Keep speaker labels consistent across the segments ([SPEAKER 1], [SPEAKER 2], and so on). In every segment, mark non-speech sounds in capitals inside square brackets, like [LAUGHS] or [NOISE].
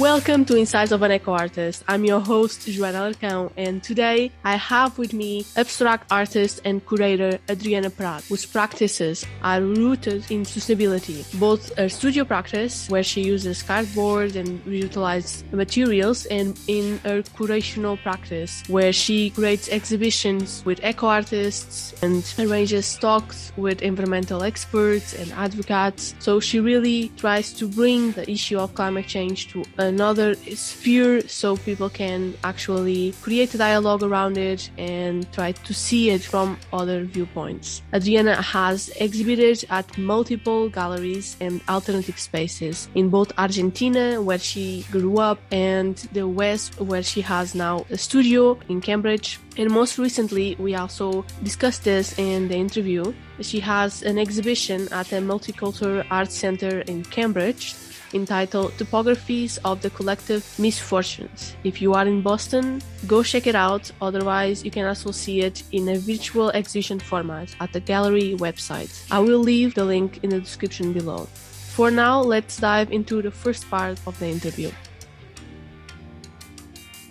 [SPEAKER 1] Welcome to Insights of an Eco Artist. I'm your host, Joana Alarcão, and today I have with me abstract artist and curator Adriana Prat, whose practices are rooted in sustainability. Both her studio practice, where she uses cardboard and reutilized materials, and in her curational practice, where she creates exhibitions with eco artists and arranges talks with environmental experts and advocates. So she really tries to bring the issue of climate change to another sphere so people can actually create a dialogue around it and try to see it from other viewpoints. Adriana has exhibited at multiple galleries and alternative spaces in both Argentina, where she grew up, and the US, where she has now a studio in Cambridge. And most recently, we also discussed this in the interview. She has an exhibition at the Multicultural Arts Center in Cambridge entitled Topographies of the Collective Misfortunes. If you are in Boston, go check it out. Otherwise, you can also see it in a virtual exhibition format at the gallery website. I will leave the link in the description below. For now, let's dive into the first part of the interview.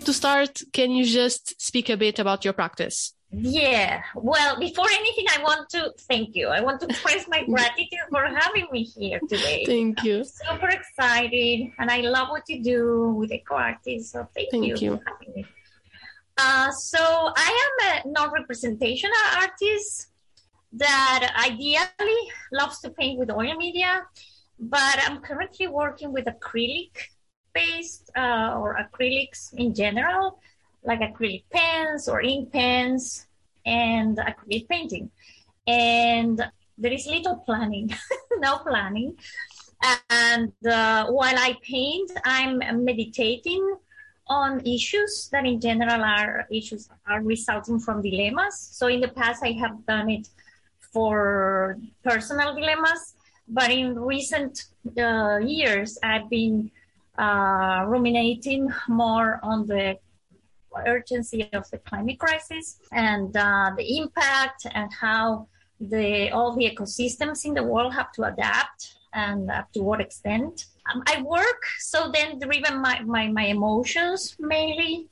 [SPEAKER 1] To start, can you just speak a bit about your practice?
[SPEAKER 2] Yeah. Well, before anything, I want to thank you. I want to express my [LAUGHS] gratitude for having me here today.
[SPEAKER 1] Thank you.
[SPEAKER 2] I'm super excited, and I love what you do with eco artists. So thank,
[SPEAKER 1] Thank
[SPEAKER 2] you,
[SPEAKER 1] you.
[SPEAKER 2] for having me. Uh, so I am a non-representational artist that ideally loves to paint with oil media, but I'm currently working with acrylic-based uh, or acrylics in general like acrylic pens or ink pens and acrylic painting. And there is little planning, [LAUGHS] no planning. And uh, while I paint, I'm meditating on issues that in general are issues are resulting from dilemmas. So in the past, I have done it for personal dilemmas, but in recent uh, years, I've been uh, ruminating more on the urgency of the climate crisis and uh, the impact and how the all the ecosystems in the world have to adapt and uh, to what extent. Um, I work so then driven my, my, my emotions mainly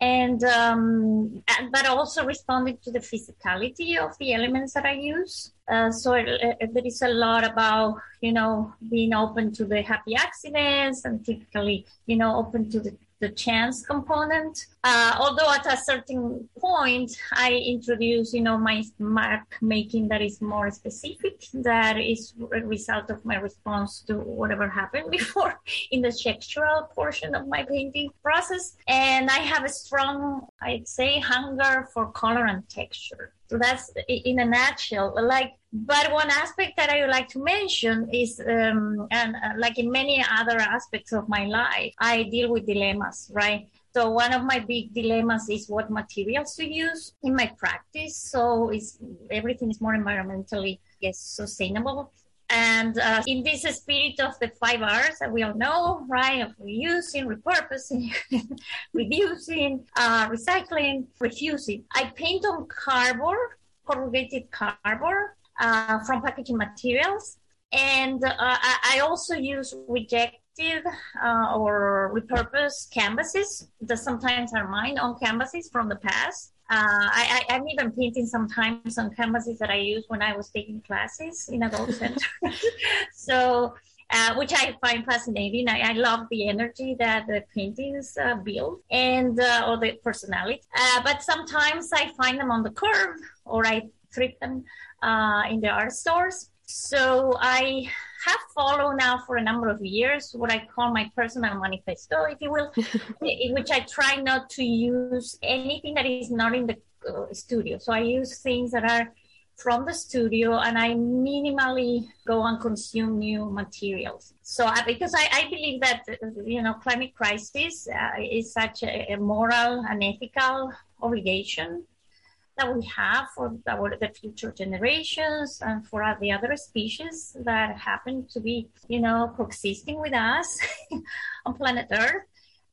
[SPEAKER 2] and, um, but also responding to the physicality of the elements that I use. Uh, so it, it, there is a lot about you know being open to the happy accidents and typically you know open to the the chance component. Uh, although at a certain point, I introduce, you know, my mark making that is more specific, that is a result of my response to whatever happened [LAUGHS] before in the textural portion of my painting process. And I have a strong, I'd say, hunger for color and texture. So that's in a nutshell. Like, but one aspect that I would like to mention is, um, and uh, like in many other aspects of my life, I deal with dilemmas, right? So one of my big dilemmas is what materials to use in my practice. So it's, everything is more environmentally, yes, sustainable. And uh, in this spirit of the five R's that we all know, right, of reusing, repurposing, [LAUGHS] reducing, uh, recycling, refusing, I paint on cardboard, corrugated cardboard uh, from packaging materials. And uh, I, also use rejected uh, or repurposed canvases that sometimes are mine on canvases from the past. Uh, I, am even painting sometimes on canvases that I used when I was taking classes in adult center. [LAUGHS] so, uh, which I find fascinating. I, I, love the energy that the paintings uh, build and uh, or the personality. Uh, but sometimes I find them on the curb or I trip them uh, in the art stores. So I have followed now for a number of years what I call my personal manifesto, if you will, [LAUGHS] in which I try not to use anything that is not in the uh, studio. So I use things that are from the studio and I minimally go and consume new materials. So uh, because I, I, believe that, uh, you know, climate crisis uh, is such a, a moral and ethical obligation that we have for the future generations and for the other species that happen to be, you know, coexisting with us [LAUGHS] on planet Earth.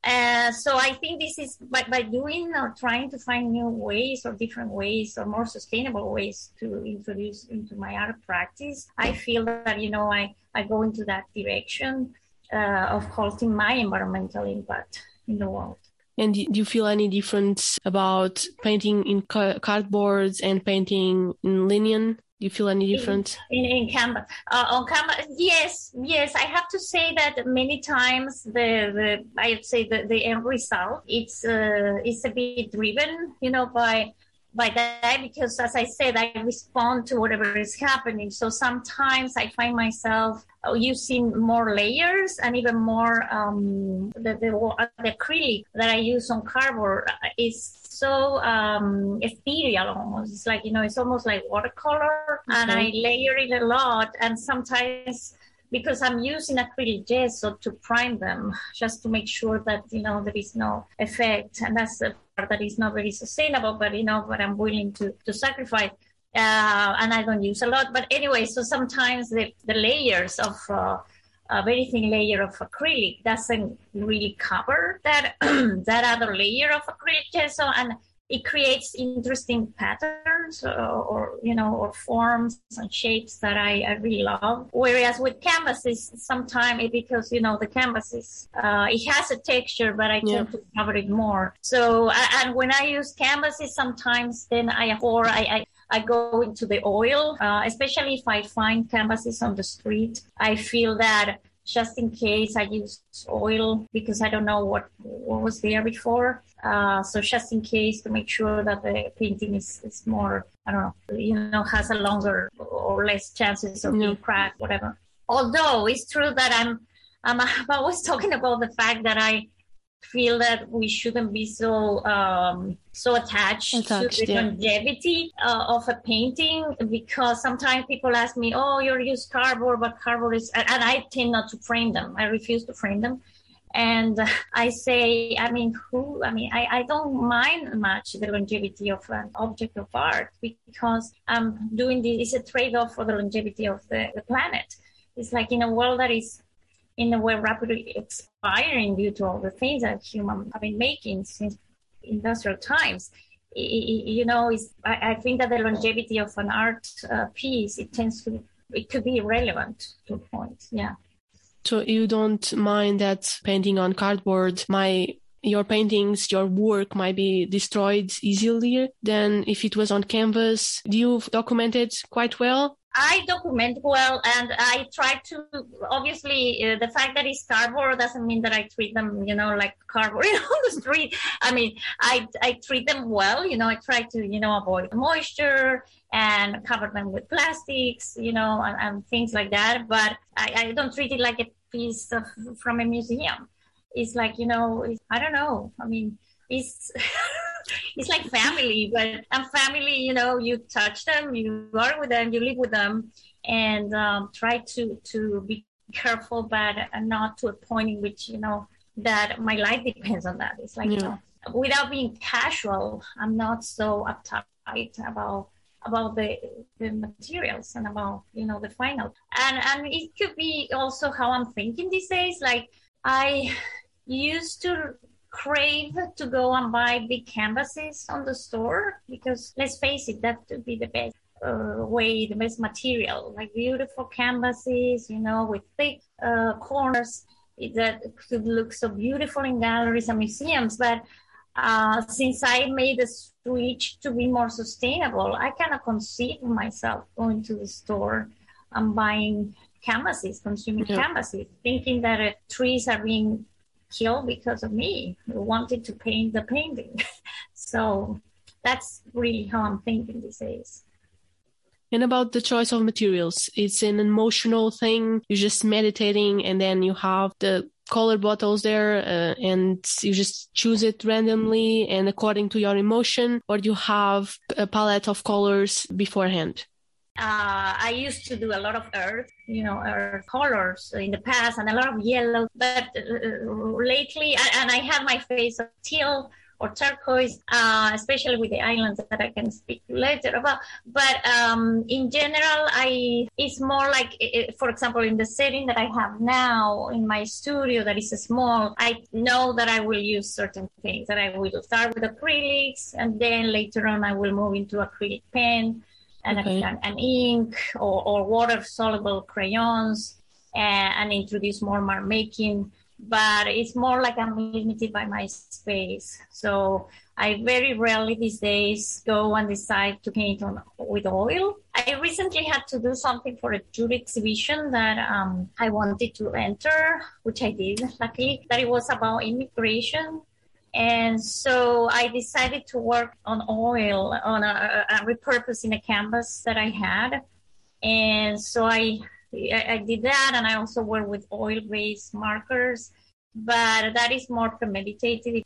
[SPEAKER 2] Uh, so I think this is by, by doing or trying to find new ways or different ways or more sustainable ways to introduce into my art practice. I feel that, you know, I, I go into that direction uh, of halting my environmental impact in the world.
[SPEAKER 1] And do you feel any difference about painting in ca- cardboards and painting in linen? Do you feel any difference
[SPEAKER 2] in, in, in canvas? Uh, on canvas, yes, yes. I have to say that many times the, the I'd say the, the end result it's uh, it's a bit driven, you know, by by that because as I said, I respond to whatever is happening. So sometimes I find myself uh, using more layers and even more um, the, the, the acrylic that I use on cardboard is so um, ethereal almost. It's like, you know, it's almost like watercolor and I layer it a lot. And sometimes because I'm using acrylic gesso to prime them just to make sure that, you know, there is no effect. And that's the part that is not very sustainable, but, you know, but I'm willing to, to sacrifice. Uh, and I don't use a lot. But anyway, so sometimes the, the layers of uh, a very thin layer of acrylic doesn't really cover that [CLEARS THROAT] that other layer of acrylic gesso, and it creates interesting patterns or, or, you know or forms and shapes that I, I really love whereas with canvases sometimes it because you know the canvas is uh, it has a texture but i yeah. tend to cover it more so and when i use canvases sometimes then i or I, I I go into the oil, uh, especially if I find canvases on the street. I feel that just in case I use oil because I don't know what, what was there before. Uh, so just in case to make sure that the painting is, is more, I don't know, you know, has a longer or less chances of being cracked, whatever. Although it's true that I'm, I'm, [LAUGHS] I'm always talking about the fact that I feel that we shouldn't be so um, so attached, attached to the yeah. longevity uh, of a painting because sometimes people ask me, "Oh, you use cardboard, but cardboard is," and I tend not to frame them. I refuse to frame them. And [LAUGHS] I say, I mean, who, I mean, I, I don't mind much the longevity of an object of art because I'm doing this, it's a trade off for the longevity of the, the planet. It's like in a world that is in a way rapidly expiring due to all the things that humans have been making since industrial times. you know, I, think that the longevity of an art uh, piece it tends to it could be irrelevant to a point. Yeah.
[SPEAKER 1] So you don't mind that painting on cardboard my your paintings, your work might be destroyed easier than if it was on canvas. Do you document it quite well?
[SPEAKER 2] I document well, and I try to. Obviously, uh, the fact that it's cardboard doesn't mean that I treat them, you know, like cardboard [LAUGHS] on the street. I mean, I I treat them well. You know, I try to, you know, avoid moisture and cover them with plastics, you know, and, and things like that. But I, I don't treat it like a piece of, from a museum. It's like, you know, I don't know. I mean, it's. [LAUGHS] it's like family, but and family, you know, you touch them, you are with them, you live with them, and um, try to to be careful, but not to a point in which you know that my life depends on that. It's like yeah. you know, without being casual, I'm not so uptight about about the the materials and about you know the final and and it could be also how i'm thinking these days like i used to crave to go and buy big canvases on the store because let's face it, that would be the best uh, way, the best material, like beautiful canvases, you know, with thick uh, corners that could look so beautiful in galleries and museums. But uh, since I made a switch to be more sustainable, I cannot conceive myself going to the store and buying canvases, consuming yeah. canvases, thinking that uh, trees are being killed because of me who wanted to paint the painting. [LAUGHS] so that's really how I'm thinking these days.
[SPEAKER 1] And about the choice of materials, it's an emotional thing. You're just meditating, and then you have the color bottles there, uh, and you just choose it randomly and according to your emotion, or you have a palette of colors beforehand.
[SPEAKER 2] Uh, I used to do a lot of earth, you know, earth colors in the past and a lot of yellow. But uh, lately, and I have my face of teal or turquoise, uh, especially with the islands that I can speak later about. But um, in general, I it's more like, for example, in the setting that I have now in my studio that is small, I know that I will use certain things. That I will start with acrylics, and then later on I will move into acrylic pen and okay. an, an, ink or, or water soluble crayons and, and introduce more mark making but it's more like I'm limited by my space. So I very rarely these days go and decide to paint on with oil. I recently had to do something for a jewelry exhibition that um, I wanted to enter, which I did, luckily, that it was about immigration. And so I decided to work on oil, on a, a repurposing a canvas that I had. And so I I, did that, and I also work with oil-based markers, but that is more premeditated.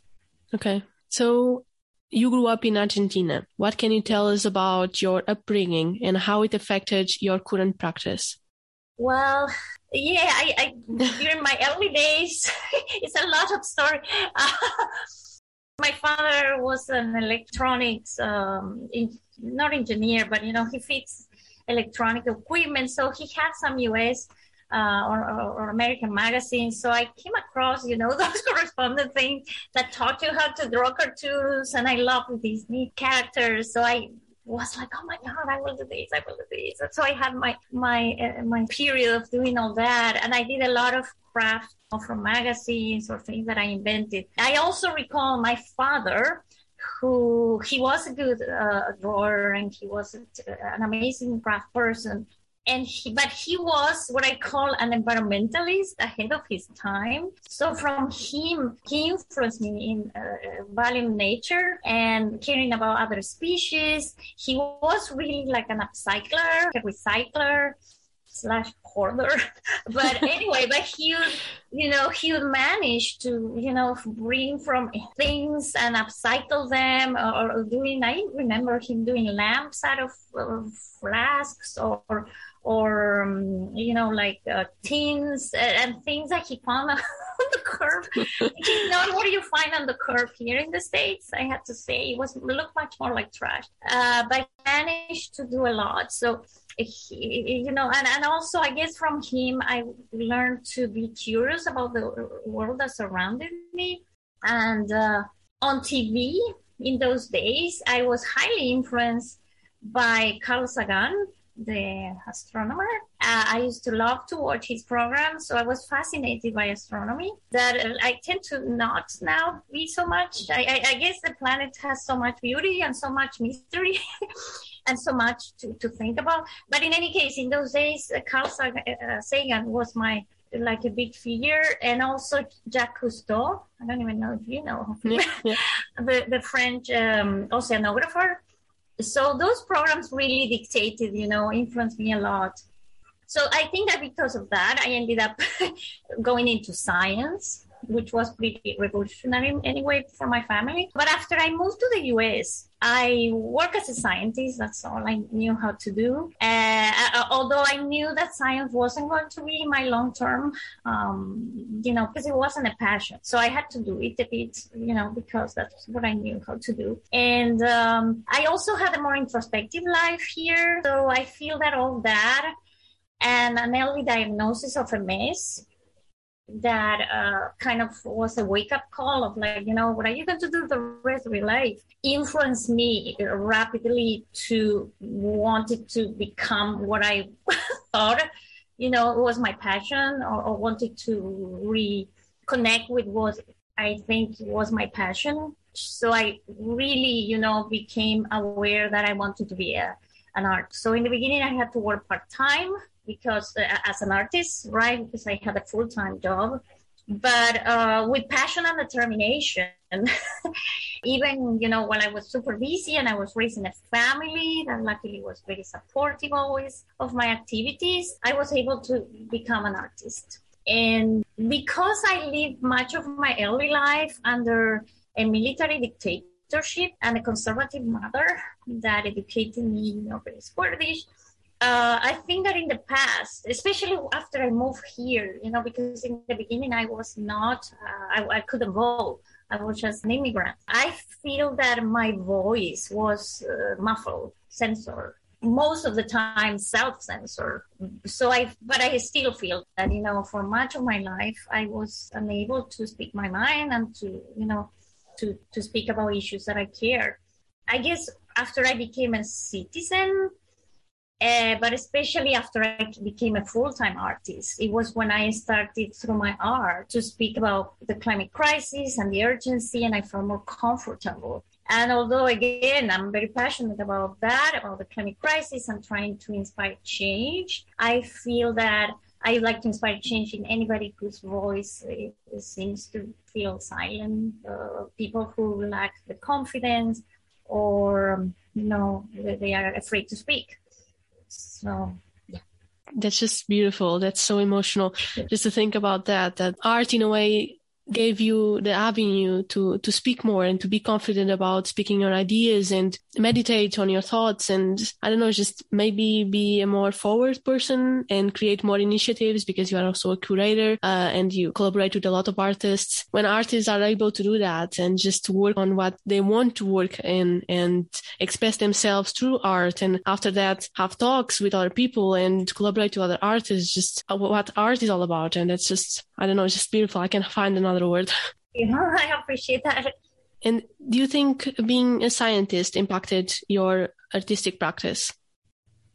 [SPEAKER 1] Okay, so you grew up in Argentina. What can you tell us about your upbringing and how it affected your current practice?
[SPEAKER 2] Well, yeah, I, I during my early days, [LAUGHS] it's a lot of story. Uh, [LAUGHS] my father was an electronics, um, in, not engineer, but you know, he fixed electronic equipment. So he had some US uh, or, or, American magazines. So I came across, you know, [LAUGHS] those correspondent things that taught you how to draw cartoons, and I love these neat characters. So I was like, oh my god, I will do this, I will do this. So I had my my uh, my period of doing all that, and I did a lot of craft from magazines or things that I invented. I also recall my father who he was a good uh, drawer and he was an amazing craft person and he, but he was what I call an environmentalist ahead of his time. So from him, he influenced me in uh, valuing nature and caring about other species. He was really like an upcycler, a recycler slash hoarder. [LAUGHS] but anyway, but he you know, he would manage to, you know, bring from things and upcycle them or, or doing, I remember him doing lamps out of, of flasks or, or, um, you know, like uh, tins and things that he found [LAUGHS] on the curb. you know, what do you find on the curb here in the States? I have to say it was looked much more like trash. Uh, but managed to do a lot. So, he, you know, and, and also I guess from him, I learned to be curious about the world that surrounded me. And uh, on TV in those days, I was highly influenced by Carl Sagan, the astronomer. Uh, I used to love to watch his programs, so I was fascinated by astronomy. That uh, I tend to not now be so much. I, I, I guess the planet has so much beauty and so much mystery. [LAUGHS] and so much to, to think about. But in any case, in those days, uh, Carl uh, Sagan was my like a big figure, and also Jacques Cousteau. I don't even know if you know yeah, yeah. [LAUGHS] the the French um, oceanographer. So those programs really dictated, you know, influenced me a lot. So I think that because of that, I ended up [LAUGHS] going into science which was pretty revolutionary anyway for my family. But after I moved to the US, I work as a scientist. That's all I knew how to do. Uh, uh, although I knew that science wasn't going to be my long term, um, you know, because it wasn't a passion. So I had to do it a bit, you know, because that's what I knew how to do. And um, I also had a more introspective life here. So I feel that all that and an early diagnosis of MS that uh, kind of was a wake up call of like, you know, what are you going to do the rest of your life? Influenced me rapidly to wanted to become what I [LAUGHS] thought, you know, was my passion or, or wanted to reconnect with what I think was my passion. So I really, you know, became aware that I wanted to be a, an artist. So in the beginning, I had to work part time because uh, as an artist, right? Because I had a full time job, but uh, with passion and determination. [LAUGHS] even you know when I was super busy and I was raising a family that luckily was very supportive always of my activities, I was able to become an artist. And because I lived much of my early life under a military dictatorship and a conservative mother that educated me, you know, very Kurdish, uh, I think that in the past, especially after I moved here, you know, because in the beginning I was not, uh, I, I, couldn't vote. I was just an immigrant. I feel that my voice was uh, muffled, censored, most of the time self-censored. So I, but I still feel that, you know, for much of my life, I was unable to speak my mind and to, you know, to, to speak about issues that I cared. I guess after I became a citizen, Uh, but especially after I became a full time artist, it was when I started through my art to speak about the climate crisis and the urgency, and I felt more comfortable. And although, again, I'm very passionate about that, about the climate crisis and trying to inspire change, I feel that I like to inspire change in anybody whose voice seems to feel silent, uh, people who lack the confidence or, you know, they are afraid to speak. So.
[SPEAKER 1] That's just beautiful. That's so emotional. Just to think about that, that art in a way gave you the avenue to to speak more and to be confident about speaking your ideas and meditate on your thoughts. And I don't know just maybe be a more forward person and create more initiatives because you are also a curator uh, and you collaborate with a lot of artists. When artists are able to do that and just work on what they want to work in and express themselves through art and after that have talks with other people and collaborate with other artists just what art is all about. And it's just I don't know it's just beautiful. I can find another another word.
[SPEAKER 2] Yeah, [LAUGHS] I appreciate that.
[SPEAKER 1] And do you think being a scientist impacted your artistic practice?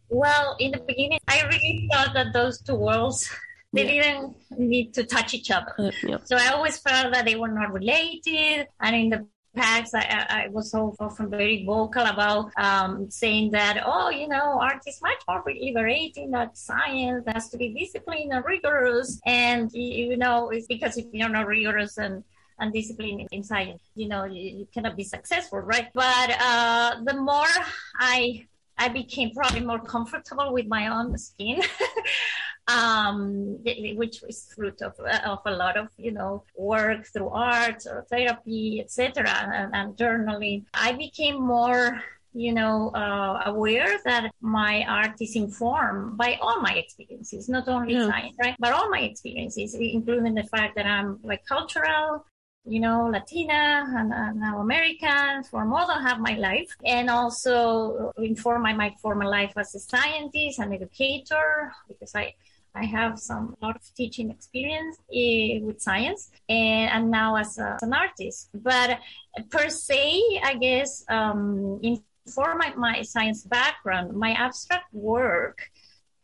[SPEAKER 2] Well, in the beginning, I really thought that those two worlds they yeah. didn't need to touch each other. Uh, yeah. So I always felt that they were not related. And in the I, I was so often very vocal about um, saying that, oh, you know, art is much more liberating than science. has to be disciplined and rigorous. And, you know, it's because if you're not rigorous and and discipline in science. You know, you, you cannot be successful, right? But uh, the more I I became probably more comfortable with my own skin. [LAUGHS] um, which is fruit of, of a lot of you know work through art or therapy etc and, and journaling i became more you know, uh, aware that my art is informed by all my experiences, not only yeah. science, right? But all my experiences, including the fact that I'm like cultural, you know, Latina and, and now American for more than half my life, and also inform my, my former life as a scientist and educator because I I have some lot of teaching experience uh, with science and, now as, a, as, an artist. But per se, I guess um, in for my, my science background, my abstract work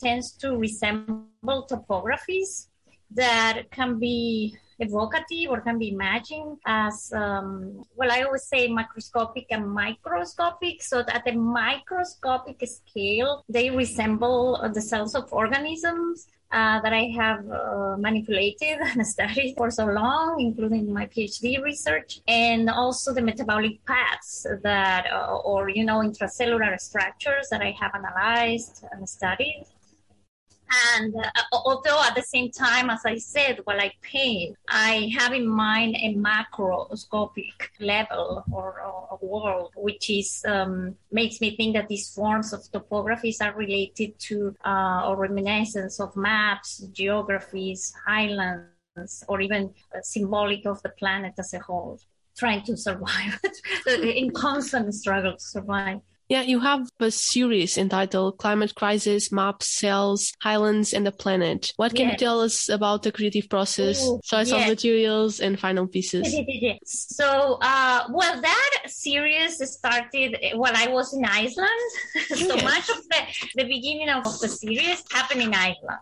[SPEAKER 2] tends to resemble topographies that can be evocative or can be imagined as um, well i always say macroscopic and microscopic so at the microscopic scale they resemble the cells of organisms uh, that I have uh, manipulated [LAUGHS] and studied for so long, including my PhD research, and also the metabolic paths that, uh, or you know, intracellular structures that I have analyzed and studied. And uh, although at the same time, as I said, while I paint, I have in mind a macroscopic level or, a world, which is um, makes me think that these forms of topographies are related to uh, or reminiscence of maps, geographies, islands, or even uh, symbolic of the planet as a whole, trying to survive [LAUGHS] in constant struggle to survive.
[SPEAKER 1] Yeah, you have a series entitled Climate Crisis, Maps, Cells, Highlands, and the Planet. What can yes. you tell us about the creative process, Ooh, choice yes. of materials, and final pieces? [LAUGHS]
[SPEAKER 2] so, uh, well, that series started while I was in Iceland. [LAUGHS] so yes. much of the, the beginning of the series happened in Iceland.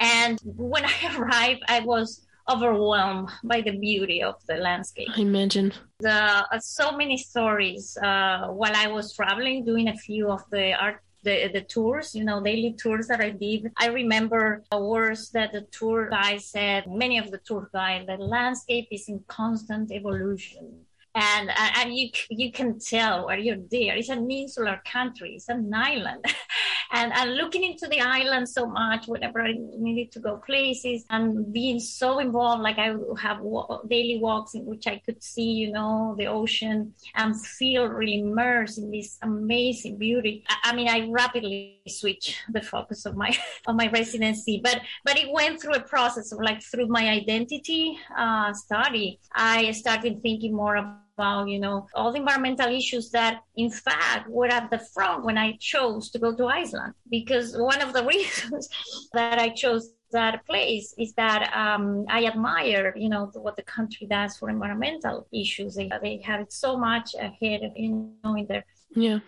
[SPEAKER 2] And when I [LAUGHS] arrived, I was overwhelmed by the beauty of the landscape.
[SPEAKER 1] I imagine.
[SPEAKER 2] The, uh, so many stories uh, while I was traveling, doing a few of the art the, the tours, you know, daily tours that I did. I remember words that the tour guide said, many of the tour guide, the landscape is in constant evolution and and you you can tell where you're there. It's an insular country. It's an island, [LAUGHS] and and looking into the island so much whenever I needed to go places and being so involved. Like I have daily walks in which I could see, you know, the ocean and feel really immersed in this amazing beauty. I, I mean, I rapidly switched the focus of my [LAUGHS] of my residency, but but it went through a process of like through my identity uh, study. I started thinking more about about, you know, all the environmental issues that, in fact, were at the front when I chose to go to Iceland. Because one of the [LAUGHS] reasons that I chose that place is that um, I admire, you know, what the country does for environmental issues. They, they have it so much ahead, you know, in their
[SPEAKER 1] yeah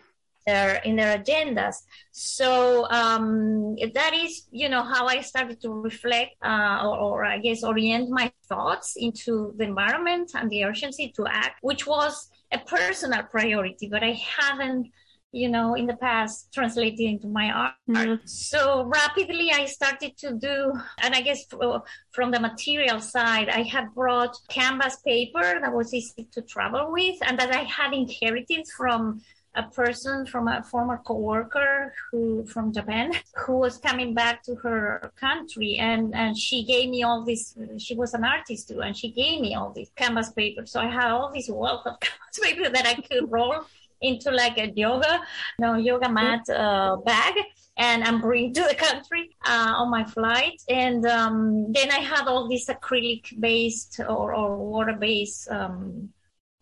[SPEAKER 2] their in their agendas. So um, that is, you know, how I started to reflect uh, or, or, I guess orient my thoughts into the environment and the urgency to act, which was a personal priority, but I haven't you know, in the past translated into my art. Mm-hmm. So rapidly I started to do, and I guess from the material side, I had brought canvas paper that was easy to travel with and that I had inherited from a person from a former coworker who from Japan who was coming back to her country and and she gave me all this she was an artist too and she gave me all these canvas paper so I had all this wealth of [LAUGHS] canvas paper that I could roll into like a yoga no yoga mat uh, bag and I'm bringing to the country uh, on my flight. And um, then I had all these acrylic based or, or water based um,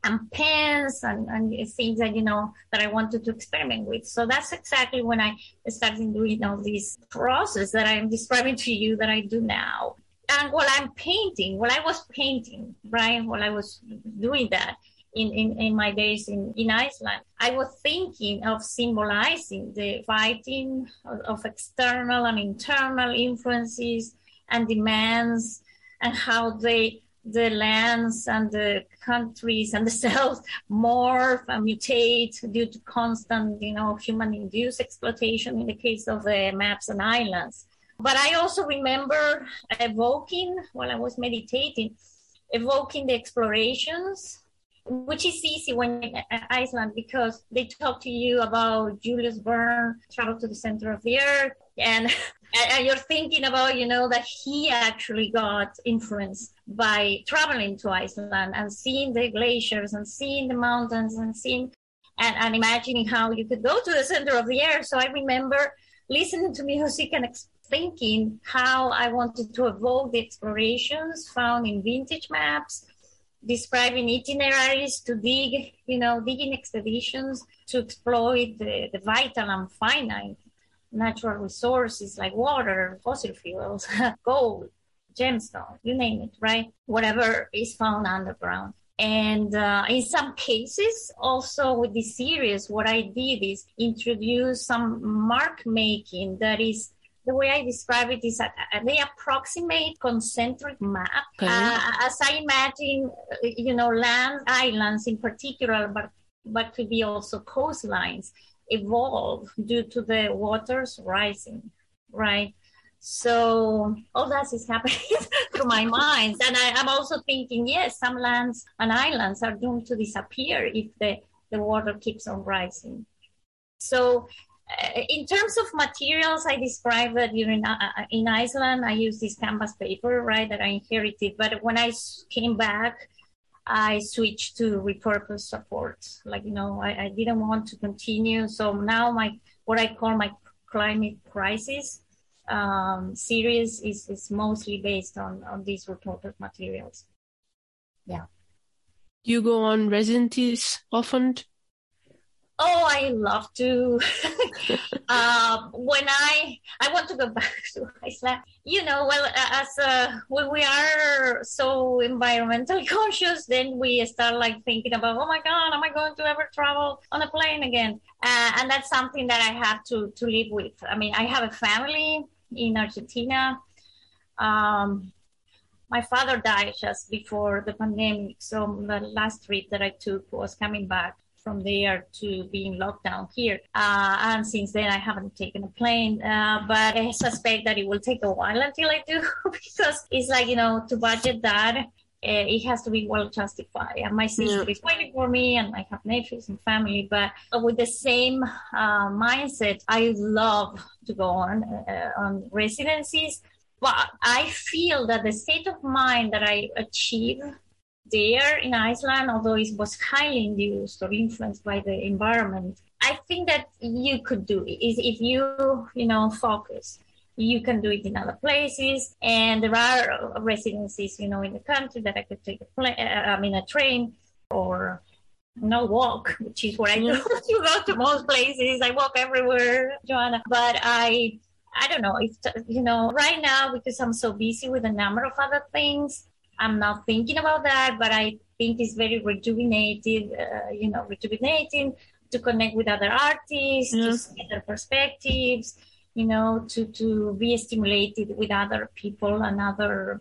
[SPEAKER 2] and pens and, and things that you know that I wanted to experiment with. So that's exactly when I started doing all this process that I'm describing to you that I do now. And while I'm painting, while I was painting, right, while I was doing that in, in, in my days in, in Iceland, I was thinking of symbolizing the fighting of, of external and internal influences and demands and how they the lands and the countries and the cells morph and mutate due to constant, you know, human-induced exploitation in the case of the maps and islands. But I also remember evoking, while I was meditating, evoking the explorations, which is easy when in Iceland because they talk to you about Julius Verne, travel to the center of the earth, and [LAUGHS] and you're thinking about you know that he actually got influenced by traveling to iceland and seeing the glaciers and seeing the mountains and seeing and, and imagining how you could go to the center of the earth so i remember listening to music and thinking how i wanted to evoke the explorations found in vintage maps describing itineraries to dig you know digging expeditions to exploit the, the vital and finite natural resources like water, fossil fuels, [LAUGHS] gold, gemstone, you name it, right? Whatever is found underground. And uh, in some cases, also with this series, what I did is introduce some mark making that is the way I describe it is that they approximate concentric map. Okay. Uh, as I imagine, you know, land islands in particular, but but could be also coastlines evolve due to the waters rising, right? So all that is happening [LAUGHS] through my mind. And I, am also thinking, yes, some lands and islands are doomed to disappear if the, the water keeps on rising. So uh, in terms of materials, I described that in, uh, in Iceland, I used this canvas paper, right, that I inherited. But when I came back, I switched to repurpose support. Like, you know, I, I didn't want to continue. So now my, what I call my climate crisis um, series is, is mostly based on, on these reported materials. Yeah.
[SPEAKER 1] You go on residencies often?
[SPEAKER 2] Oh, I love to. uh, [LAUGHS] when I I want to go [LAUGHS] back to Iceland, you know, well, as uh, when we are so environmentally [LAUGHS] conscious, then we start like thinking about, oh my God, am I going to ever travel on a plane again? Uh, and that's something that I have to to live with. I mean, I have a family in Argentina. Um, my father died just before the pandemic, so the last trip that I took was coming back from there to being locked down here. Uh, and since then, I haven't taken a plane, uh, but I suspect that it will take a while until I do [LAUGHS] because it's like, you know, to budget that. Uh, it has to be well justified. And my sister yeah. is waiting for me, and I have nephews and family. But with the same uh, mindset, I love to go on uh, on residencies. But I feel that the state of mind that I achieve there in Iceland, although it was highly induced or influenced by the environment, I think that you could do it if you, you know, focus. You can do it in other places, and there are residencies, you know, in the country that I could take a plane, uh, I mean, a train or no walk, which is what I do. [LAUGHS] you go to most places. I walk everywhere, Joana. But I, I don't know if you know right now because I'm so busy with a number of other things. I'm not thinking about that, but I think it's very rejuvenated, uh, you know, rejuvenating to connect with other artists,
[SPEAKER 1] Yeah.
[SPEAKER 2] to see other perspectives, you know, to, to be stimulated with other people and other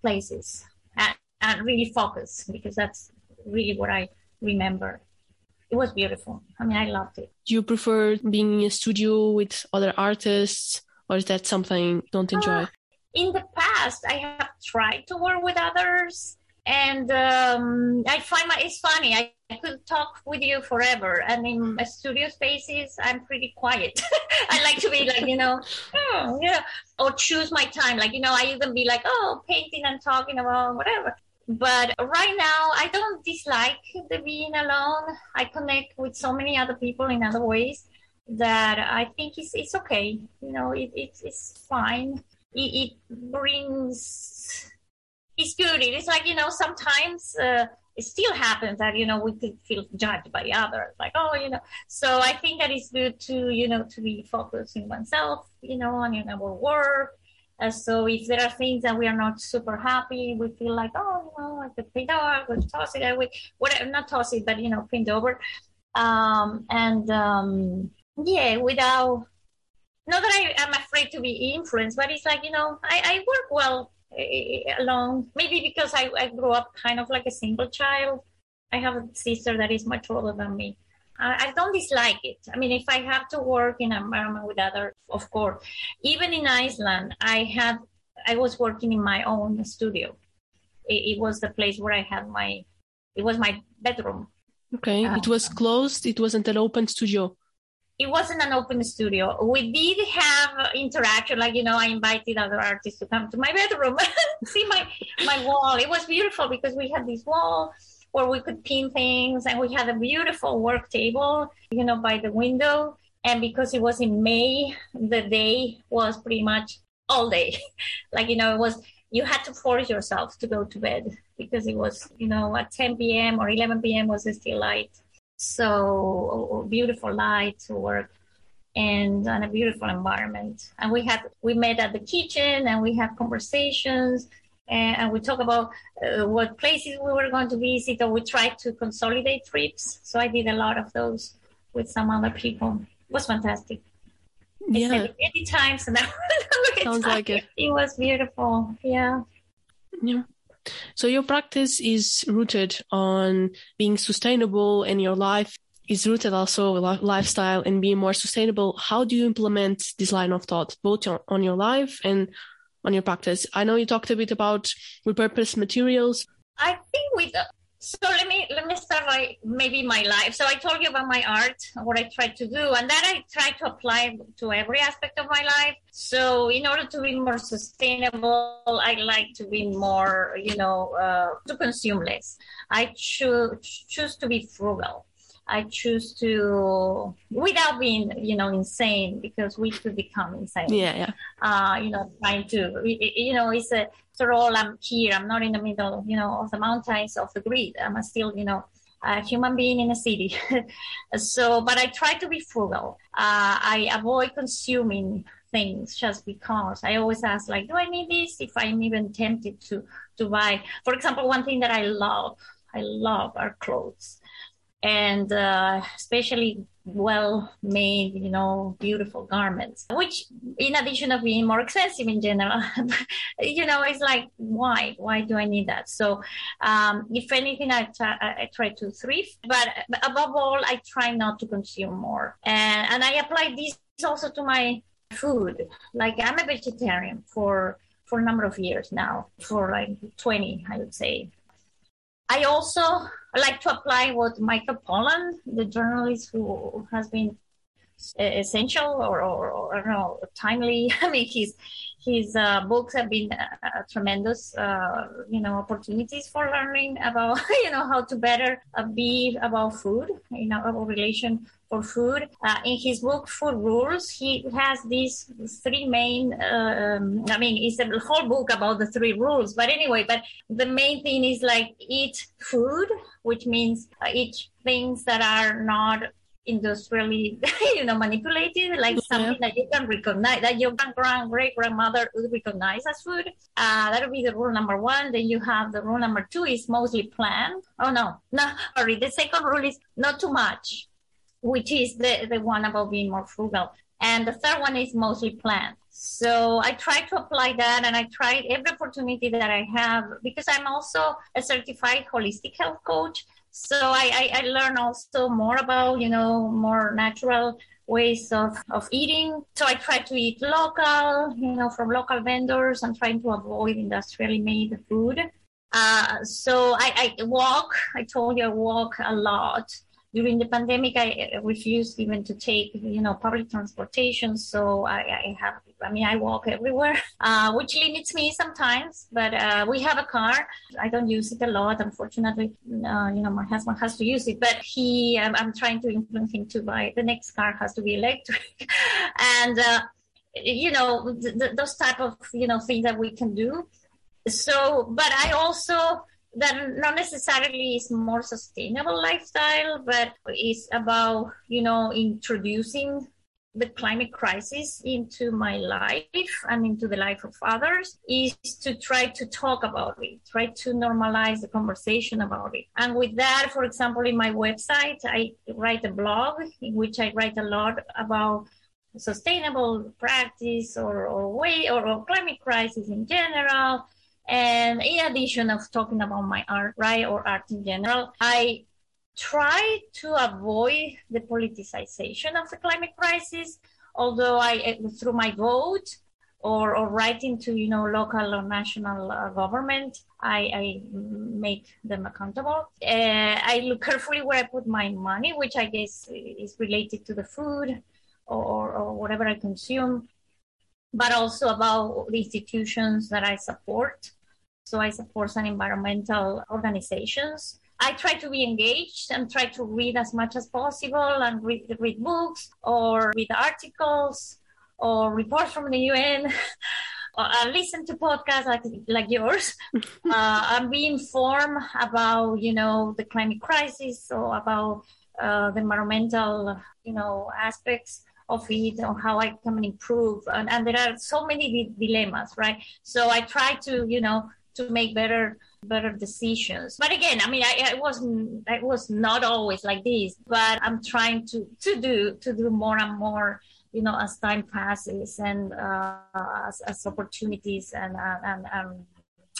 [SPEAKER 2] places and, and really focus because that's really what I remember. It was beautiful. I mean, I loved it.
[SPEAKER 1] Do you prefer being in a studio with other artists, or is that something you don't enjoy?
[SPEAKER 2] In the past i have tried to work with others and um, i find my it's funny I, I could talk with you forever and in studio spaces i'm pretty quiet. [LAUGHS] I like to be like you know oh, yeah or choose my time like you know i even be like oh painting and talking about whatever. But right now i don't dislike the being alone. I connect with so many other people in other ways that i think it's, it's okay. You know it, it's, it's fine it, it brings it's good. It's like you know sometimes uh, it still happens that you know we could feel judged by others like oh you know. So i think that it's good to you know to be focusing oneself you know on your our work. Uh, so if there are things that we are not super happy we feel like oh you know i could paint over i could toss it away whatever not toss it but you know paint over. Um and um yeah without not that I am afraid to be influenced, but it's like, you know, I, I work well uh, alone. Maybe because I, I grew up kind of like a single child. I have a sister that is much older than me. I, I don't dislike it. I mean, if I have to work in an environment with others, of course. Even in Iceland, I had, I was working in my own studio. It, it was the place where I had my, it was my bedroom.
[SPEAKER 1] Okay,
[SPEAKER 2] Uh,
[SPEAKER 1] it was closed. It wasn't an open studio.
[SPEAKER 2] It wasn't an open studio. We did have interaction, like you know, I invited other artists to come to my bedroom, [LAUGHS] see my my wall. It was beautiful because we had this wall where we could pin things, and we had a beautiful work table, you know, by the window. And because it was in May, the day was pretty much all day. [LAUGHS] like you know, it was you had to force yourself to go to bed because it was you know at 10 p.m. or 11 p.m. was still light so beautiful light to work and, and a beautiful environment. And we had we met at the kitchen and we had conversations and, and we talk about uh, what places we were going to visit or we tried to consolidate trips. So i did a lot of those with some other people. It was fantastic.
[SPEAKER 1] Yeah,
[SPEAKER 2] it many times and [LAUGHS] would
[SPEAKER 1] Sounds like it.
[SPEAKER 2] it was beautiful. Yeah.
[SPEAKER 1] Yeah. So your practice is rooted on being sustainable, and your life is rooted also li- lifestyle and being more sustainable. How do you implement this line of thought, both on, on your life and on your practice? I know you talked a bit about repurposed materials.
[SPEAKER 2] I think with so let me let me start by maybe my life. So I told you about my art, what I try to do, and that I try to apply to every aspect of my life. So in order to be more sustainable, I like to be more, you know, uh, to consume less. I choose choose to be frugal. I choose to without being, you know, insane because we could become insane
[SPEAKER 1] Yeah, yeah.
[SPEAKER 2] uh, you know, trying to, you know, it's a of all I'm here. I'm not in the middle, you know, of the mountains of the grid. I'm still, you know, a human being in a city. [LAUGHS] so, but I try to be frugal. Uh, I avoid consuming things just because I always ask, like, do I need this? If I'm even tempted to to buy, for example, one thing that I love, I love are clothes and uh, especially well made, you know, beautiful garments, which in addition of being more expensive in general, [LAUGHS] you know, it's like, why? Why do I need that? So, um, if anything, I, try, I try to thrift, but above all, I try not to consume more. And, and I apply this also to my food. Like I'm a vegetarian for, for a number of years now, for like 20, I would say. I also like to apply what Michael Pollan, the journalist who has been essential or, or, or know, timely. [LAUGHS] I mean, his his uh, books have been uh, tremendous, uh, you know, opportunities for learning about, [LAUGHS] you know, how to better uh, be about food, you know, about relation for food. Uh, in his book, Food Rules, he has these three main, um, I mean, it's a whole book about the three rules, but anyway, but the main thing is like eat food, which means uh, eat things that are not industrially, [LAUGHS] you know, manipulated, like
[SPEAKER 1] Yeah.
[SPEAKER 2] something that you can recognize, that your grand great grandmother would recognize as food. Uh, that would be the rule number one. Then you have the rule number two is mostly planned. Oh no, no, sorry. The second rule is not too much. Which is the, the one about being more frugal. And the third one is mostly plant. So I try to apply that and I try every opportunity that I have because I'm also a certified holistic health coach. So I, I, I learn also more about, you know, more natural ways of, of eating. So I try to eat local, you know, from local vendors and trying to avoid industrially made food. Uh, so I, I walk. I told you I walk a lot during the pandemic, I refused even to take, you know, public transportation. So I, I have, I mean, I walk everywhere, [LAUGHS] uh, which limits me sometimes. But uh, we have a car. I don't use it a lot, unfortunately. Uh, you know, my husband has to use it, but he, I'm, I'm, trying to influence him to buy the next car has to be electric, [LAUGHS] and uh, you know, th- th- those type of you know things that we can do. So, but I also that not necessarily is more sustainable lifestyle, but it's about, you know, introducing the climate crisis into my life and into the life of others is to try to talk about it, try to normalize the conversation about it. And with that, for example, in my website, I write a blog in which I write a lot about sustainable practice or, or way or, or climate crisis in general and in addition of talking about my art, right, or art in general, I try to avoid the politicization of the climate crisis. Although I, eh, through my vote or, or writing to you know local or national uh, government, I, I, make them accountable. Uh, I look [LAUGHS] carefully where I put my money, which I guess is related to the food or, or whatever I consume, but also about the institutions that I support so I support some environmental organizations. I try to be engaged and try to read as much as possible and read, read books or read articles or reports from the UN. [LAUGHS] or listen to podcasts like like yours [LAUGHS] uh, and be informed about you know the climate crisis or about uh, the environmental you know aspects of it or how I can improve and, and there are so many dilemmas right so I try to you know to make better better decisions. But again i mean I, I wasn't i was not always like this but i'm trying to to do to do more and more you know as time passes and uh, as, as opportunities and, uh, and, and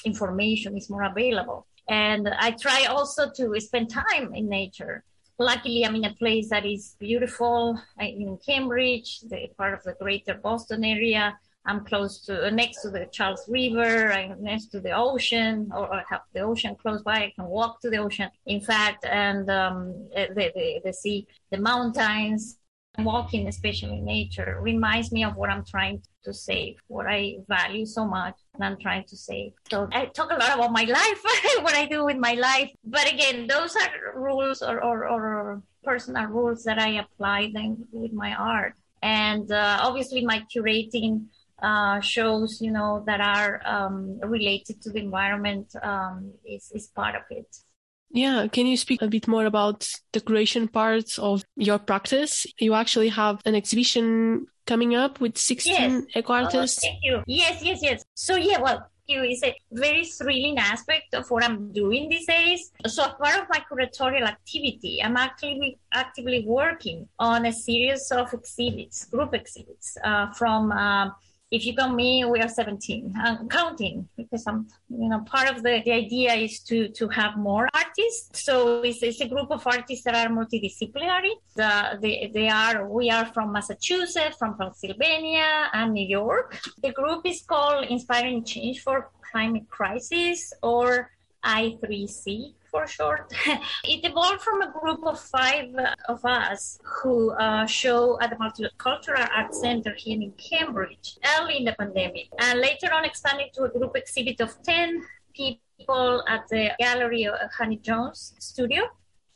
[SPEAKER 2] information is more available. And i try also to spend time in nature. Luckily i'm in a place that is beautiful in cambridge the part of the greater boston area I'm close to uh, next to the Charles River. I'm next to the ocean, or I have the ocean close by. I can walk to the ocean. In fact, and um, the, the the sea, the mountains. Walking, especially in nature, reminds me of what I'm trying to save, what I value so much, and I'm trying to save. So I talk a lot about my life, [LAUGHS] what I do with my life. But again, those are rules or, or, or personal rules that I apply then with my art. And uh, obviously, my curating uh, shows, you know, that are um, related to the environment um, is, is part of it.
[SPEAKER 1] Yeah, can you speak a bit more about the creation parts of your practice? You actually have an exhibition coming up with 16 yes. eco artists.
[SPEAKER 2] Oh, thank you. Yes, yes, yes. So, yeah, well, is a very thrilling aspect of what I'm doing these days. So, as part of my curatorial activity, I'm actually actively working on a series of exhibits, group exhibits, uh, from uh, if you count me, we are 17. I'm counting because I'm, you know, part of the, the idea is to, to have more artists. So it's, it's a group of artists that are multidisciplinary. The, they, they are, we are from Massachusetts, from Pennsylvania and New York. The group is called Inspiring Change for Climate Crisis or I3C for short. [LAUGHS] it evolved from a group of five of us who uh, show at the Multicultural Arts Center here in Cambridge early in the pandemic, and later on expanded to a group exhibit of 10 people at the Gallery of Honey Jones Studio.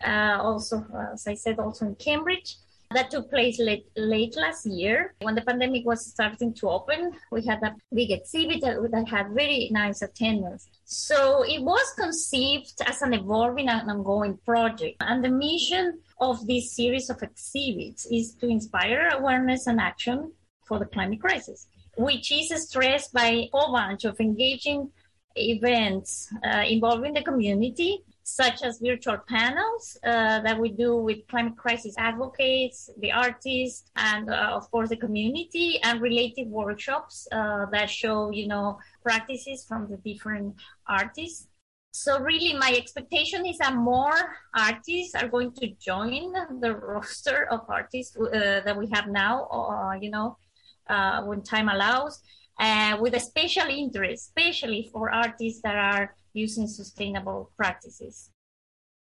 [SPEAKER 2] Uh, also, as I said, also in Cambridge. That took place late, late last year when the pandemic was starting to open. We had a big exhibit that had very nice attendance. So it was conceived as an evolving and ongoing project. And the mission of this series of exhibits is to inspire awareness and action for the climate crisis, which is stressed by a whole bunch of engaging events uh, involving the community such as virtual panels uh, that we do with climate crisis advocates, the artists, and uh, of course the community, and related workshops uh, that show, you know, practices from the different artists. So really, my expectation is that more artists are going to join the [LAUGHS] roster of artists uh, that we have now, uh, you know, uh, when time allows, with a special interest, especially for artists that are using sustainable practices.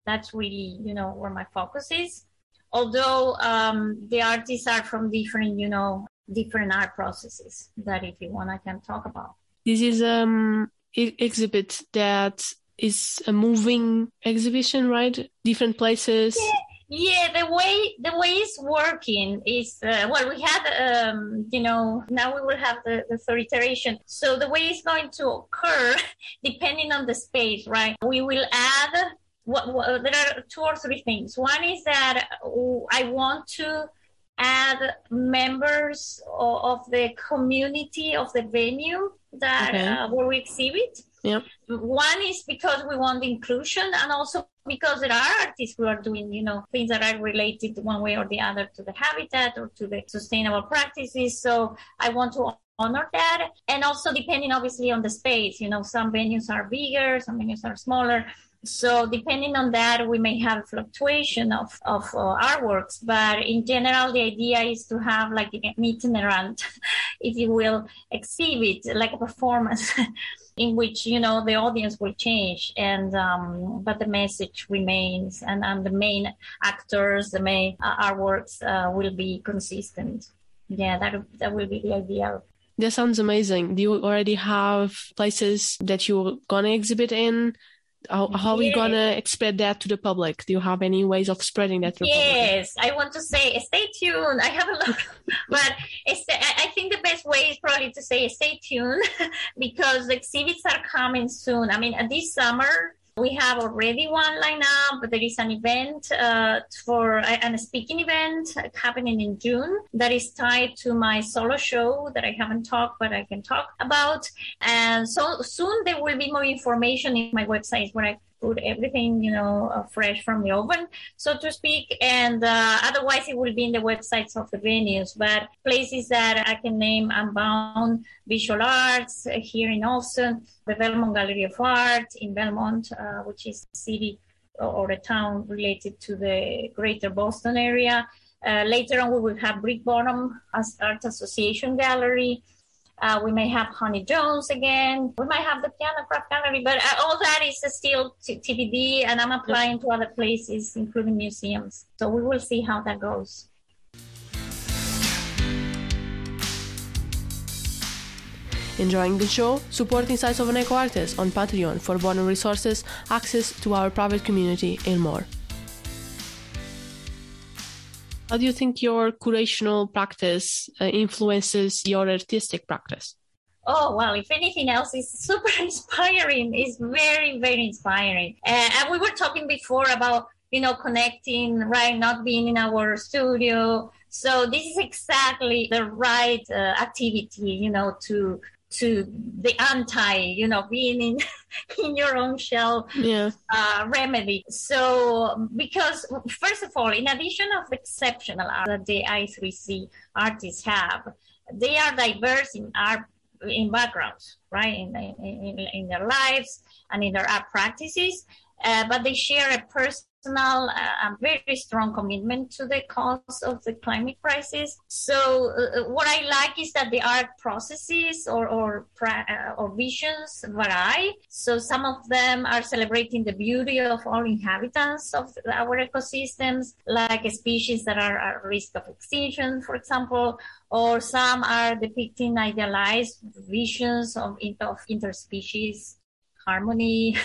[SPEAKER 2] That's really, you know, where my focus is. Although um, the artists are from different, you know, different art processes that if you want, I can talk about.
[SPEAKER 1] This is um exhibit that is a moving exhibition, right? Different places.
[SPEAKER 2] Yeah. Yeah, the way the way it's working is uh, well, we had um, you know now we will have the, the third iteration. So the way it's going to occur, [LAUGHS] depending on the space, right? We will add what, what there are two or three things. One is that I want to add members of, of the community of the venue that okay. uh, where we exhibit.
[SPEAKER 1] Yep.
[SPEAKER 2] One is because we want inclusion and also because there are artists who are doing, you know, things that are related one way or the other to the habitat or to the sustainable practices. So I want to honor that. And also depending obviously on the space, you know, some venues are bigger, some venues are smaller. So depending on that, we may have fluctuation of, of uh, artworks, but in general, the idea is to have like an itinerant, [LAUGHS] if you will, exhibit like a performance [LAUGHS] in which, you know, the audience will change and, um, but the message remains and, and the main actors, the main uh, artworks uh, will be consistent. Yeah, that, that will be the idea.
[SPEAKER 1] That sounds amazing. Do you already have places that you're gonna exhibit in? How, how are you gonna spread that to the public? Do you have any ways of spreading that to
[SPEAKER 2] yes, I want to say stay tuned. I have a lot, [LAUGHS] but I think the best way is probably to say stay tuned [LAUGHS] because the exhibits are coming soon. I mean, this summer we have already one lineup, there is an event uh, for a, a speaking event happening in June that is tied to my solo show that I haven't talked, but I can talk about. And so soon there will be more information in my website where I put everything, you know, uh, fresh from the oven, so to speak. And uh, otherwise, it will be in the websites of the venues. But places that I can name Unbound Visual Arts here in Allston, the Belmont Gallery of Art in Belmont, uh, which is a city or a town related to the greater Boston area. Uh, later on, we will have Brick Bottom Art Association Gallery. Uh, we may have Honey Jones again. We might have the Piano Craft Gallery, but uh, all that is still t- TBD, and I'm applying to other places, including museums. So we will see how that goes.
[SPEAKER 1] Enjoying the show? Support Insights of an Eco Artist on Patreon for bonus resources, access to our private community, and more. How do you think your curational practice uh, influences your artistic practice?
[SPEAKER 2] Oh, well, if anything else, it's super [LAUGHS] inspiring. It's very, very inspiring. Uh, and we were talking before about, you know, connecting, right? Not being in our studio. So this is exactly the right uh, activity, you know, to to the anti, you know, being in [LAUGHS] in your own shell
[SPEAKER 1] yeah.
[SPEAKER 2] uh, remedy. So, because first of all, in addition of exceptional art that the I3C artists have, they are diverse in art in backgrounds, right, in, in, in their lives and in their art practices, uh, but they share a personal uh, very strong commitment to the cause of the climate crisis. So uh, what I like is that the art processes or or, or visions vary. So some of them are celebrating the beauty of all inhabitants of our ecosystems, like species that are at risk of extinction, for example, or some are depicting idealized visions of, of interspecies harmony,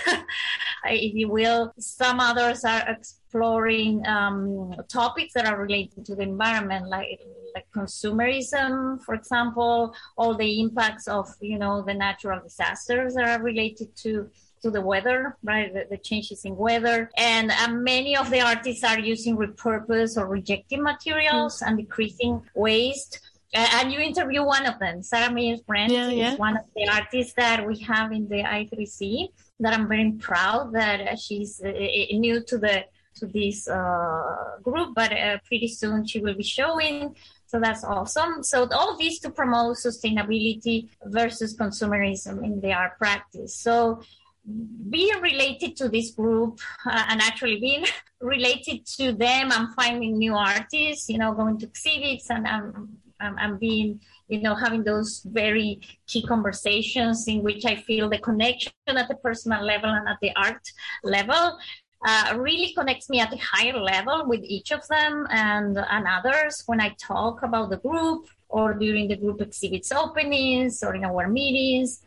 [SPEAKER 2] [LAUGHS] if you will. Some others are exploring um, topics that are related to the environment, like like consumerism, for example, all the impacts of you know the natural disasters that are related to to the weather, right? The, the changes in weather. And uh, many of the artists are using repurposed or rejected materials mm. and decreasing waste and you interview one of them, Sarah Meyers Brent
[SPEAKER 1] yeah, yeah.
[SPEAKER 2] is one of the artists that we have in the I3C. that I'm very proud that she's uh, new to the to this uh, group, but uh, pretty soon she will be showing. So that's awesome. So all of this to promote sustainability versus consumerism in the art practice. So being related to this group uh, and actually being [LAUGHS] related to them, I'm finding new artists, you know, going to exhibits and I'm, I'm, I'm being, you know, having those very key conversations in which I feel the connection at the personal level and at the art level. Uh, really connects me at a higher level with each of them and, and others when I talk about the group or during the group exhibits openings or in our meetings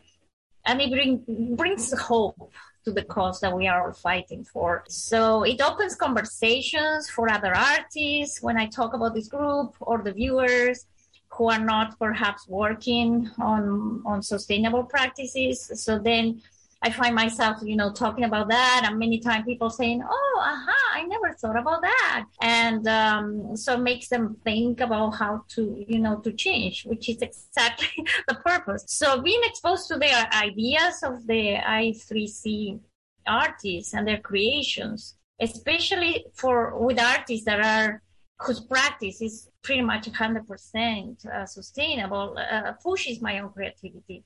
[SPEAKER 2] and it bring, brings hope to the cause that we are all fighting for. So it opens conversations for other artists when I talk about this group or the viewers who are not perhaps working on on sustainable practices. So then I find myself, you know, talking about that, and many times people saying, "Oh, aha, I never thought about that," and um, so it makes them think about how to, you know, to change, which is exactly [LAUGHS] the purpose. So being exposed to the ideas of the I3C artists and their creations, especially for with artists that are whose practice is pretty much 100% uh, sustainable, uh, pushes my own creativity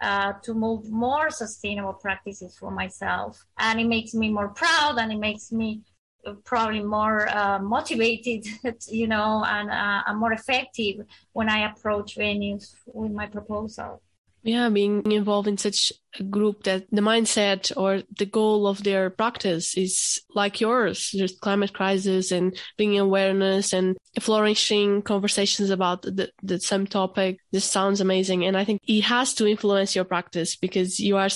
[SPEAKER 2] uh, to move more sustainable practices for myself. And it makes me more proud and it makes me probably more uh, motivated, [LAUGHS] you know, and, uh, more effective when I approach venues with my proposal
[SPEAKER 1] yeah being involved in such a group that the mindset or the goal of their practice is like yours just climate crisis and bringing awareness and flourishing conversations about the, the same topic this sounds amazing and i think it has to influence your practice because you are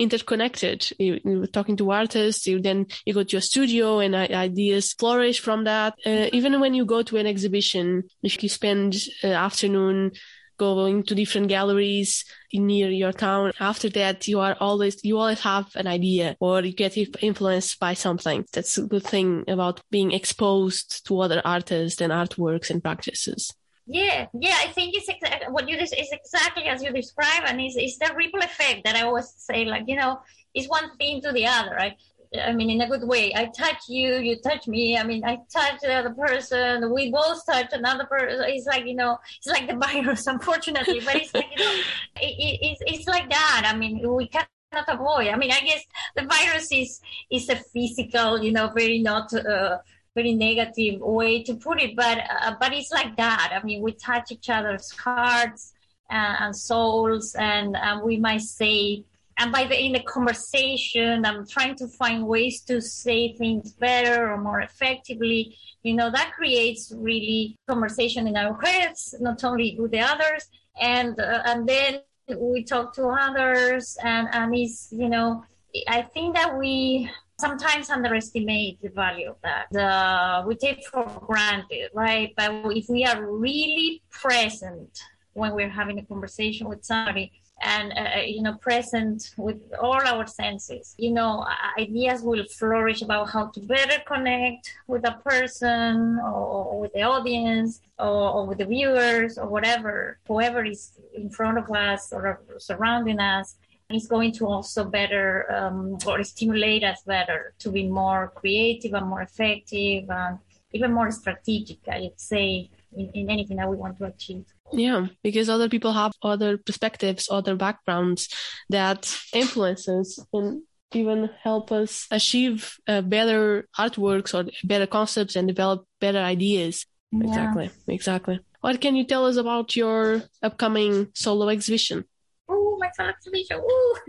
[SPEAKER 1] interconnected. You, are talking to artists, you then you go to a studio and ideas flourish from that. Uh, even when you go to an exhibition, if you spend uh, afternoon going to different galleries near your town. After that, you are always, you always have an idea or you get influenced by something. That's a good thing about being exposed to other artists and artworks and practices.
[SPEAKER 2] Yeah, yeah, I think it's exactly what you is exactly as you describe, and it's, it's the ripple effect that I always say, like you know, it's one thing to the other, right? I mean, in a good way. I touch you, you touch me. I mean, I touch the other person. We both touch another person. It's like you know, it's like the [LAUGHS] virus, unfortunately, but it's like you know, [LAUGHS] it, it, it's it's like that. I mean, we cannot avoid. I mean, I guess the virus is is a physical, you know, very not. Uh, very negative way to put it, but uh, but it's like that. I mean, we touch each other's hearts and, and souls, and, and we might say and by the in the conversation i'm trying to find ways to say things better or more effectively. You know that creates really conversation in our heads not only with the others. And uh, and then we talk to others and and it's you know i think that we sometimes underestimate the value of that. The, we take for granted right? But if we are really present when we're having a conversation with somebody and uh, uh, you know present with all our senses. You know ideas will flourish about how to better connect with a person or, or with the audience or, or, with the viewers or whatever whoever is in front of us or surrounding us. Is going to also better um, or stimulate us better to be more creative and more effective and even more strategic i'd say in, in anything that we want to achieve
[SPEAKER 1] yeah, because other people have other perspectives, other backgrounds that influences and even help us achieve uh, better artworks or better concepts and develop better ideas. Yeah. Exactly, exactly. What can you tell us about your upcoming solo exhibition?
[SPEAKER 2] Oh, my solo exhibition! [LAUGHS]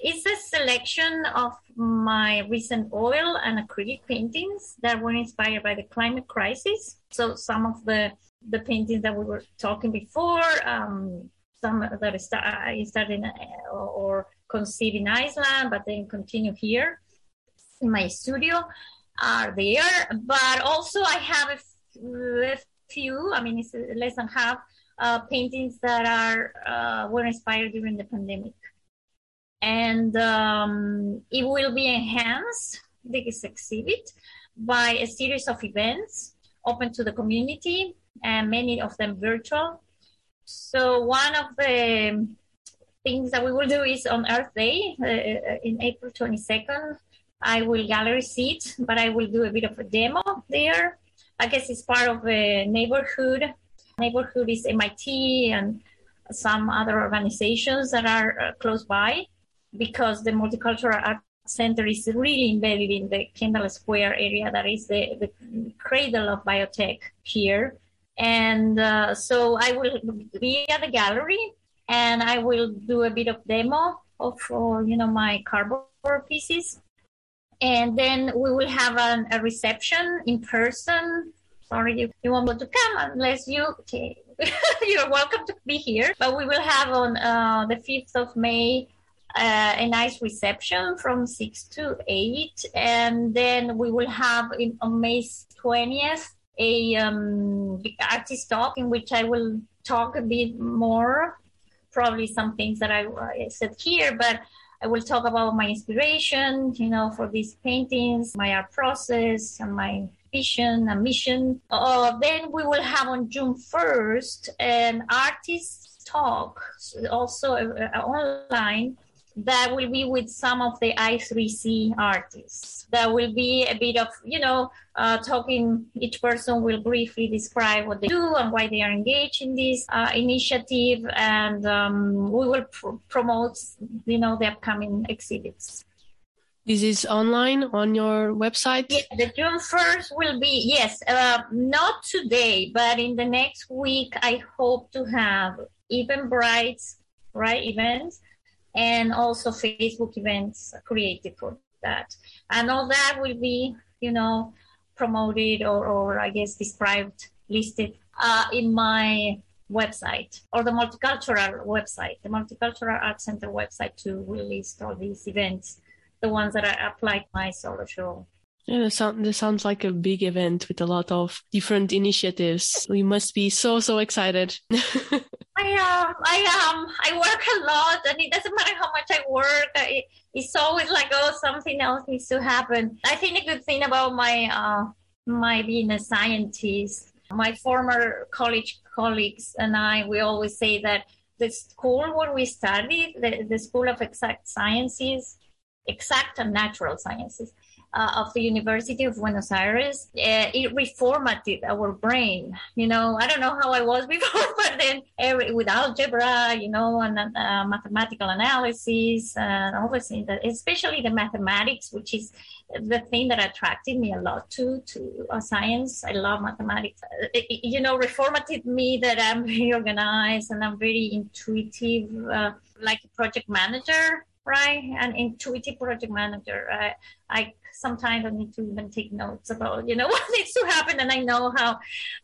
[SPEAKER 2] it's a selection of my recent oil and acrylic paintings that were inspired by the climate crisis. So some of the the paintings that we were talking before, um, some that start, I started uh, or conceived in Iceland, but then continue here in my studio are there. But also I have a few, I mean, it's less than half uh, paintings that are uh, were inspired during the pandemic. And um, it will be enhanced, this exhibit, by a series of events open to the community and many of them virtual. So one of the things that we will do is on Earth Day uh, uh in April 22nd. I will gallery sit, but I will do a bit of a demo there. I guess it's part of a neighborhood. Neighborhood is MIT and some other organizations that are uh, close by because the multicultural art center is really embedded in the Kendall Square area that is the, the cradle of biotech here. And uh, so I will be at the gallery and I will do a bit of demo of, uh, you know, my cardboard pieces. And then we will have an, a reception in person. Sorry, you, you won't to come unless you, okay. [LAUGHS] you're welcome to be here. But we will have on uh, the 5th of May uh, a nice reception from 6 to 8. And then we will have in, on May 20th a um, artist talk in which I will talk a bit more, probably some things that I, I said here, but I will talk about my inspiration, you know, for these paintings, my art process, and my vision and mission. Uh, then we will have on June 1st an artist talk, also uh, online that will be with some of the I3C artists. That will be a bit of, you know, uh, talking, each person will briefly describe what they do and why they are engaged in this uh, initiative. And um, we will pr- promote, you know, the upcoming exhibits.
[SPEAKER 1] This is online on your website?
[SPEAKER 2] Yeah, the June 1st will be, yes, uh, not today, but in the next week, I hope to have Eventbrite's, right, events and also Facebook events created for that. And all that will be, you know, promoted or, or I guess described, listed uh, in my website or the multicultural website, the Multicultural Art Center website to list all these events, the ones that I applied my solo show.
[SPEAKER 1] Yeah, this, sound, this sounds like a big event with a lot of different initiatives. We must be so, so excited. [LAUGHS]
[SPEAKER 2] I am. I am. I work a lot and it doesn't matter how much I work. It's always like oh something else needs to happen. I think the good thing about my uh my being a scientist, my former college colleagues and I we always say that the school where we studied, the, the School of Exact Sciences, exact and natural sciences, uh, of the University of Buenos Aires, uh, it reformatted our brain. You know, I don't know how I was [LAUGHS] before, but then every, with algebra, you know, and uh, mathematical analysis and all the things, especially the mathematics, which is the thing that attracted me a lot to to uh, science. I love mathematics. It, it, you know, reformatted me that I'm very organized and I'm very intuitive, uh, like a project manager right? An intuitive project manager. I, I sometimes I need to even take notes about, you know, [LAUGHS] what needs to happen and I know how,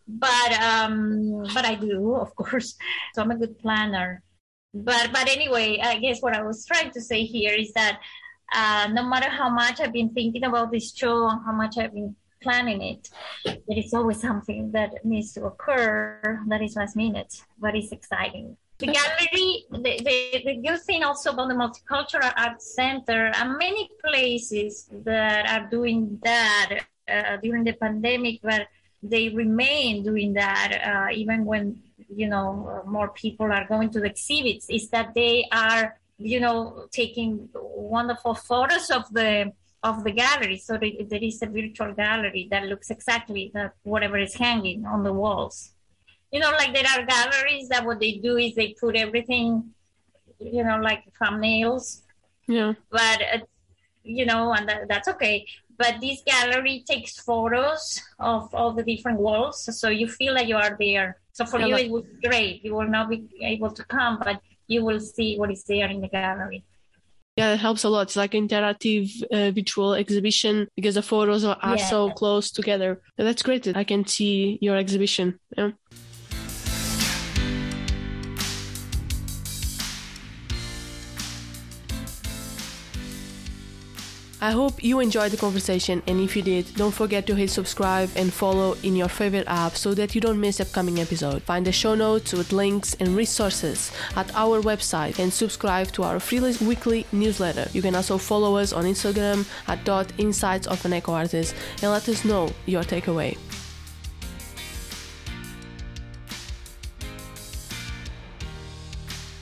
[SPEAKER 2] but, um, but I do, of course. So I'm a good planner. But, but anyway, I guess what I was trying to say here is that, uh, no matter how much I've been thinking about this show and how much I've been planning it, there is always something that needs to occur that is last minute, but it's exciting the gallery, the, the, the good thing also about the Multicultural Art Center and many places that are doing that uh, during the pandemic, but they remain doing that uh, even when, you know, more people are going to the exhibits, is that they are, you know, taking wonderful photos of the of the gallery. So there is a virtual gallery that looks exactly that whatever is hanging on the walls you know, like there are galleries that what they do is they put everything, you know, like thumbnails.
[SPEAKER 1] Yeah.
[SPEAKER 2] But, uh, you know, and that, that's okay. But this gallery takes photos of all the different walls. So you feel like you are there. So for you, it would be great. You will not be able to come, but you will see what is there in the gallery.
[SPEAKER 1] Yeah, it helps a lot. It's like interactive uh, visual exhibition because the photos are, are yeah. so close together. that's great. I can see your exhibition. Yeah. I hope you enjoyed the conversation, and if you did, don't forget to hit subscribe and follow in your favorite app so that you don't miss upcoming episode. Find the show notes with links and resources at our website and subscribe to our free weekly newsletter. You can also follow us on Instagram at dot insights of an eco artist and let us know your takeaway.